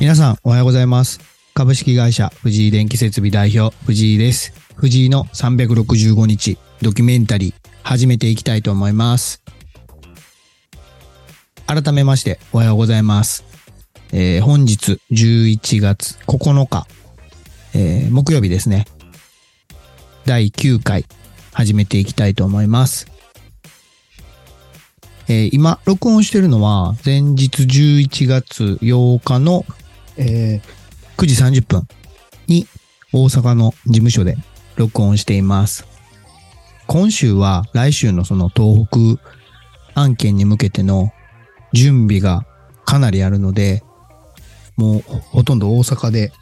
皆さんおはようございます。株式会社藤井電気設備代表藤井です。藤井の365日ドキュメンタリー始めていきたいと思います。改めましておはようございます。えー本日11月9日、えー木曜日ですね。第9回始めていきたいと思います。えー今、録音してるのは、前日11月8日の、えー9時30分に大阪の事務所で録音しています。今週は来週のその東北案件に向けての準備がかなりあるので、もうほとんど大阪で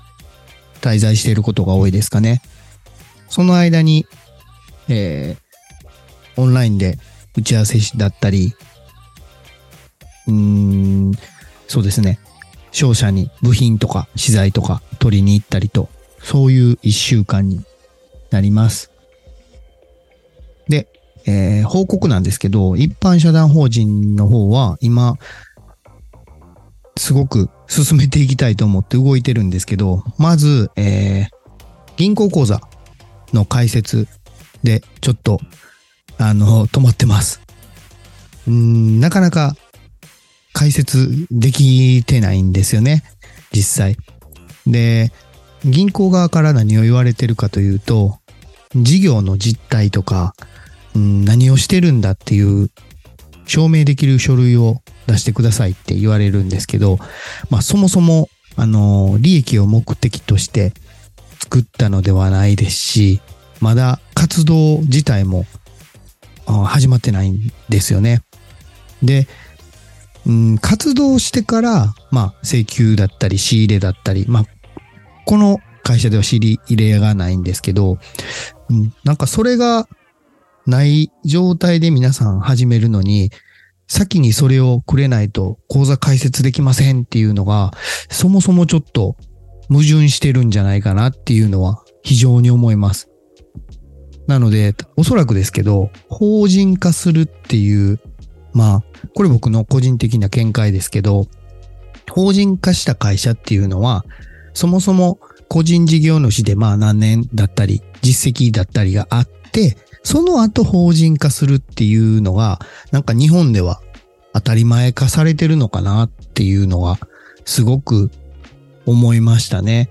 滞在していることが多いですかね。その間に、えーオンラインで打ち合わせだったり、うーん、そうですね。商社に部品とか資材とか取りに行ったりと、そういう一週間になります。で、えー報告なんですけど、一般社団法人の方は今、すごく進めていきたいと思って動いてるんですけど、まず、えー銀行口座の開設でちょっと、あの、止まってます。うん、なかなか解説できてないんですよね。実際。で、銀行側から何を言われてるかというと、事業の実態とか、うん何をしてるんだっていう証明できる書類を出してくださいって言われるんですけど、まあそもそも、あの、利益を目的として作ったのではないですし、まだ活動自体も始まってないんですよね。で、うん、活動してから、まあ、請求だったり、仕入れだったり、まあ、この会社では仕入れがないんですけど、うん、なんかそれがない状態で皆さん始めるのに、先にそれをくれないと口座開設できませんっていうのが、そもそもちょっと矛盾してるんじゃないかなっていうのは非常に思います。なので、おそらくですけど、法人化するっていう、まあ、これ僕の個人的な見解ですけど、法人化した会社っていうのは、そもそも個人事業主でまあ何年だったり、実績だったりがあって、その後法人化するっていうのが、なんか日本では当たり前化されてるのかなっていうのは、すごく思いましたね。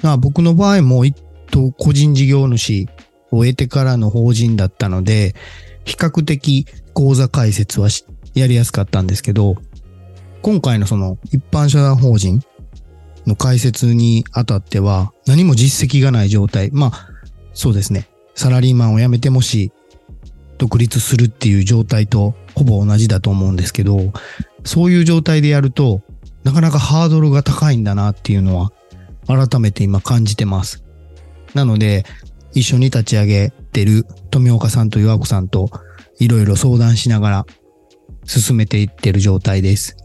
まあ僕の場合も一等個人事業主を得てからの法人だったので、比較的口座開設はやりやすかったんですけど、今回のその一般社団法人の開設にあたっては何も実績がない状態。まあ、そうですね。サラリーマンを辞めてもし独立するっていう状態とほぼ同じだと思うんですけど、そういう状態でやるとなかなかハードルが高いんだなっていうのは改めて今感じてます。なので、一緒に立ち上げてる富岡さんと岩子さんといろいろ相談しながら進めていってる状態です。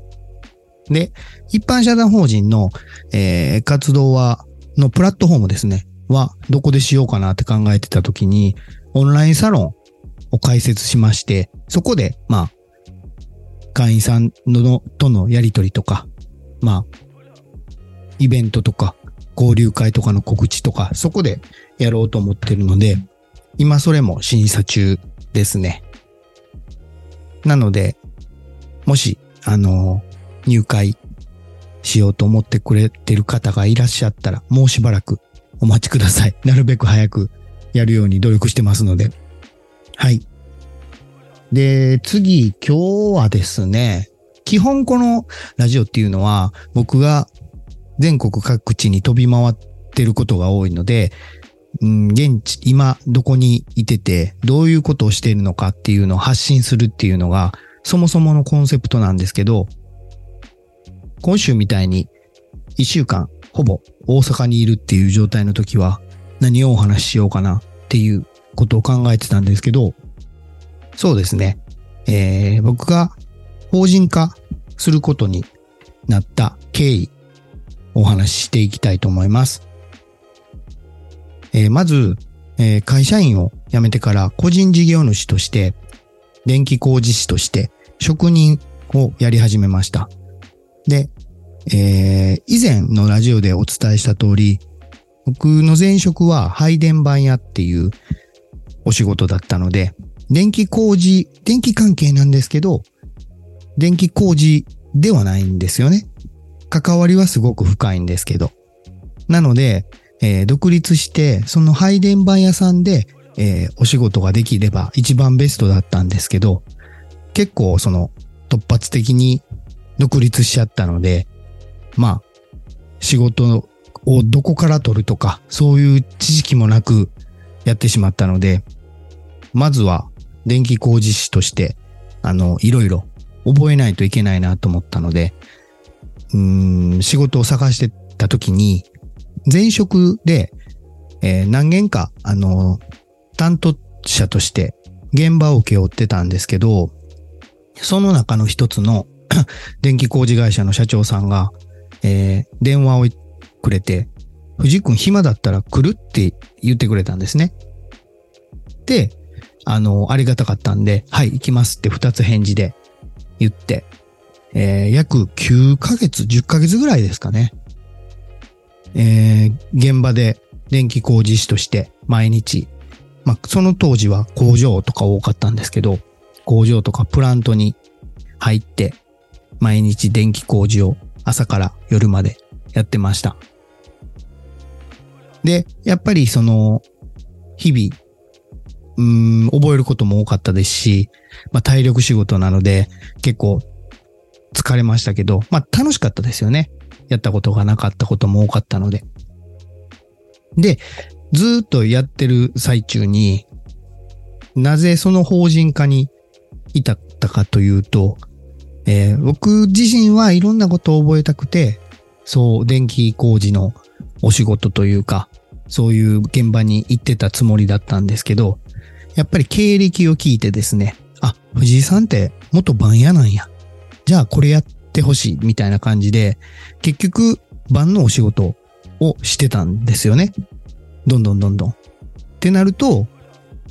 で、一般社団法人の、えー活動は、のプラットフォームですね、はどこでしようかなって考えてた時に、オンラインサロンを開設しまして、そこで、まあ、会員さんのとのやりとりとか、まあ、イベントとか、交流会とかの告知とか、そこでやろうと思ってるので、今それも審査中ですね。なので、もし、あの、入会しようと思ってくれてる方がいらっしゃったら、もうしばらくお待ちください。なるべく早くやるように努力してますので。はい。で、次、今日はですね、基本このラジオっていうのは、僕が全国各地に飛び回ってることが多いので、うん、現地、今どこにいてて、どういうことをしているのかっていうのを発信するっていうのが、そもそものコンセプトなんですけど、今週みたいに一週間ほぼ大阪にいるっていう状態の時は何をお話ししようかなっていうことを考えてたんですけど、そうですね。えー、僕が法人化することになった経緯、お話ししていきたいと思います。えーまず、えー会社員を辞めてから個人事業主として、電気工事士として職人をやり始めました。で、えー、以前のラジオでお伝えした通り、僕の前職は配電盤屋っていうお仕事だったので、電気工事、電気関係なんですけど、電気工事ではないんですよね。関わりはすごく深いんですけど。なので、えー、独立して、その配電盤屋さんで、えー、お仕事ができれば一番ベストだったんですけど、結構その突発的に独立しちゃったので、まあ、仕事をどこから取るとか、そういう知識もなくやってしまったので、まずは電気工事士として、あの、いろいろ覚えないといけないなと思ったので、うん、仕事を探してた時に、前職で、えー、何件か、あの、担当者として現場を請け負ってたんですけど、その中の一つの 電気工事会社の社長さんが、えー、電話をくれて、藤井君暇だったら来るって言ってくれたんですね。で、あの、ありがたかったんで、はい、行きますって二つ返事で言って、えー、約9ヶ月、10ヶ月ぐらいですかね。えー、現場で電気工事士として毎日、まあ、その当時は工場とか多かったんですけど、工場とかプラントに入って、毎日電気工事を朝から夜までやってました。で、やっぱりその、日々、うん、覚えることも多かったですし、まあ体力仕事なので結構疲れましたけど、まあ楽しかったですよね。やったことがなかったことも多かったので。で、ずっとやってる最中に、なぜその法人化に至ったかというと、えー、僕自身はいろんなことを覚えたくて、そう、電気工事のお仕事というか、そういう現場に行ってたつもりだったんですけど、やっぱり経歴を聞いてですね、あ、藤井さんって元番屋なんや。じゃあこれやっってほしいみたいな感じで、結局番のお仕事をしてたんですよね。どんどんどんどん。ってなると、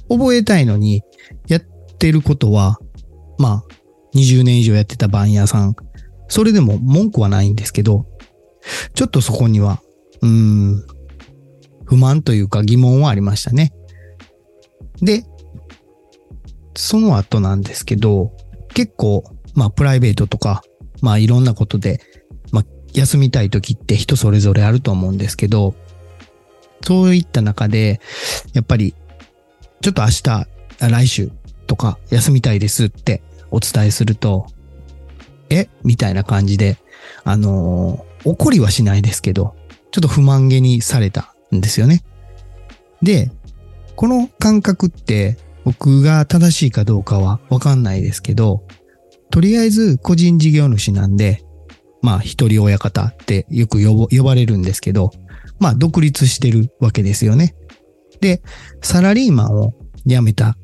覚えたいのに、やってることは、まあ、20年以上やってた番屋さん、それでも文句はないんですけど、ちょっとそこには、うーん、不満というか疑問はありましたね。で、その後なんですけど、結構、まあプライベートとか、まあいろんなことで、まあ休みたい時って人それぞれあると思うんですけど、そういった中で、やっぱり、ちょっと明日、来週とか休みたいですってお伝えすると、え？みたいな感じで、あのー、怒りはしないですけど、ちょっと不満げにされたんですよね。で、この感覚って僕が正しいかどうかはわかんないですけど、とりあえず個人事業主なんで、まあ一人親方ってよく呼ばれるんですけど、まあ独立してるわけですよね。で、サラリーマンを辞めた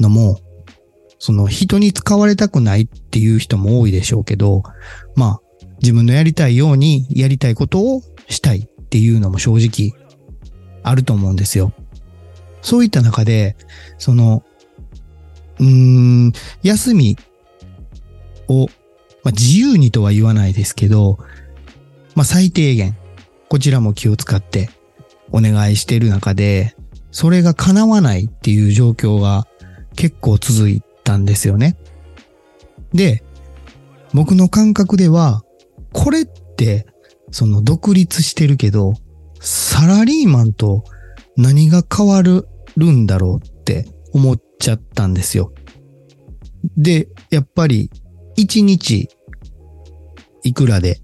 のも、その人に使われたくないっていう人も多いでしょうけど、まあ自分のやりたいようにやりたいことをしたいっていうのも正直あると思うんですよ。そういった中で、その、うーん、休みを、まあ、自由にとは言わないですけど、まあ、最低限、こちらも気を使ってお願いしてる中で、それが叶わないっていう状況が結構続いたんですよね。で、僕の感覚では、これって、その独立してるけど、サラリーマンと何が変わるんだろうって思っちゃったんですよ。で、やっぱり、1日、いくらで、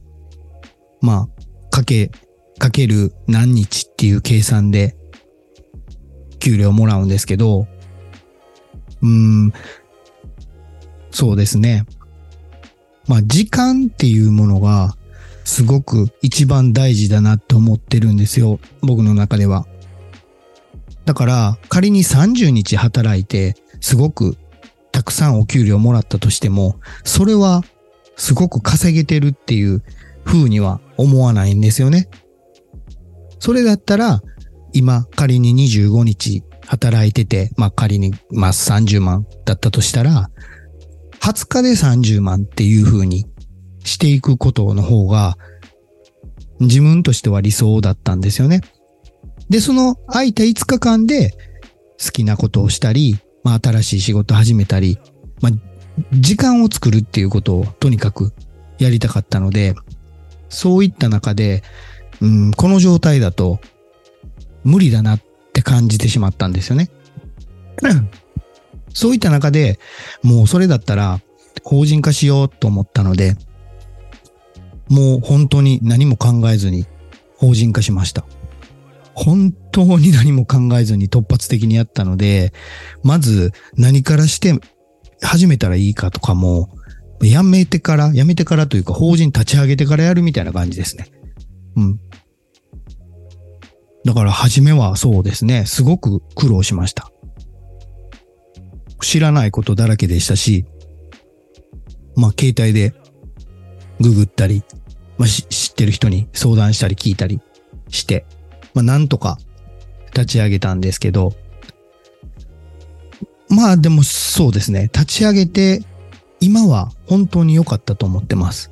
まあ、かけ、かける何日っていう計算で、給料もらうんですけど、うん、そうですね。まあ、時間っていうものが、すごく一番大事だなって思ってるんですよ。僕の中では。だから、仮に30日働いて、すごくたくさんお給料もらったとしても、それはすごく稼げてるっていう風には思わないんですよね。それだったら、今仮に25日働いてて、まあ仮にまあ30万だったとしたら、20日で30万っていう風にしていくことの方が、自分としては理想だったんですよね。で、その空いた5日間で好きなことをしたり、まあ新しい仕事始めたり、まあ時間を作るっていうことをとにかくやりたかったので、そういった中で、うん、この状態だと無理だなって感じてしまったんですよね。そういった中でもうそれだったら法人化しようと思ったので、もう本当に何も考えずに法人化しました。本当に何も考えずに突発的にやったので、まず何からして始めたらいいかとかも、やめてから、やめてからというか法人立ち上げてからやるみたいな感じですね。うん。だから初めはそうですね、すごく苦労しました。知らないことだらけでしたし、まあ携帯でググったり、まあ知ってる人に相談したり聞いたりして、まあなんとか立ち上げたんですけど、まあでもそうですね、立ち上げて今は本当に良かったと思ってます。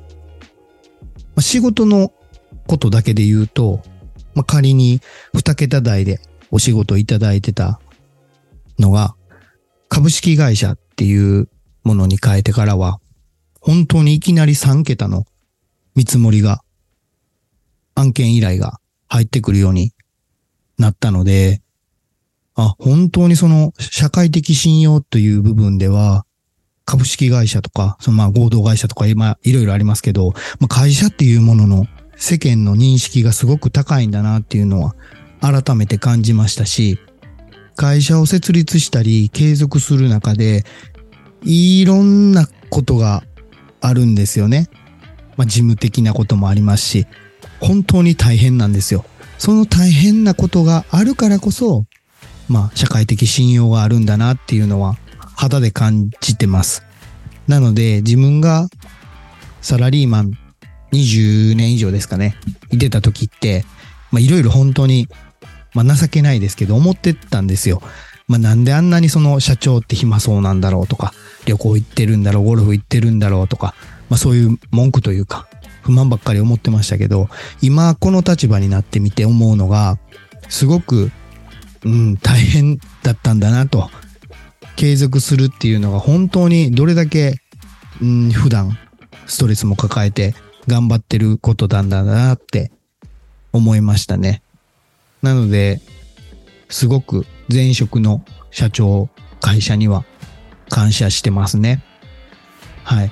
まあ、仕事のことだけで言うと、まあ、仮に二桁台でお仕事いただいてたのが、株式会社っていうものに変えてからは、本当にいきなり3桁の見積もりが、案件依頼が入ってくるようになったので、あ、本当にその社会的信用という部分では、株式会社とか、そのまあ合同会社とか今いろいろありますけど、まあ、会社っていうものの世間の認識がすごく高いんだなっていうのは改めて感じましたし、会社を設立したり継続する中で、いろんなことがあるんですよね。まあ、事務的なこともありますし、本当に大変なんですよ。その大変なことがあるからこそ、まあ、社会的信用があるんだなっていうのは肌で感じてます。なので、自分がサラリーマン20年以上ですかね、いてた時って、まあいろいろ本当に、まあ情けないですけど思ってたんですよ。まあなんであんなにその社長って暇そうなんだろうとか、旅行行ってるんだろう、ゴルフ行ってるんだろうとか、まあそういう文句というか、不満ばっかり思ってましたけど、今この立場になってみて思うのが、すごく、うん、大変だったんだなと。継続するっていうのが本当にどれだけ、うん、普段ストレスも抱えて頑張ってることなんだなって思いましたね。なので、すごく前職の社長、会社には感謝してますね。はい。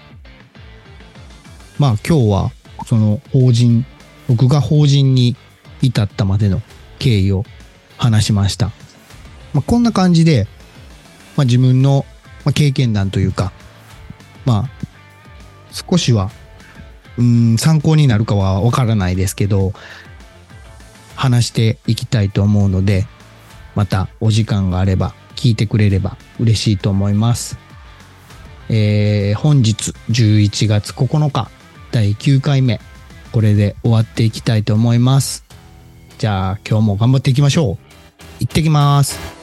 まあ今日はその法人、僕が法人に至ったまでの経緯を話しました。まあ、こんな感じで、まあ、自分の経験談というか、まあ、少しはうん参考になるかはわからないですけど、話していきたいと思うので、またお時間があれば聞いてくれれば嬉しいと思います。えー、本日11月9日第9回目、これで終わっていきたいと思います。じゃあ今日も頑張っていきましょう。行ってきます。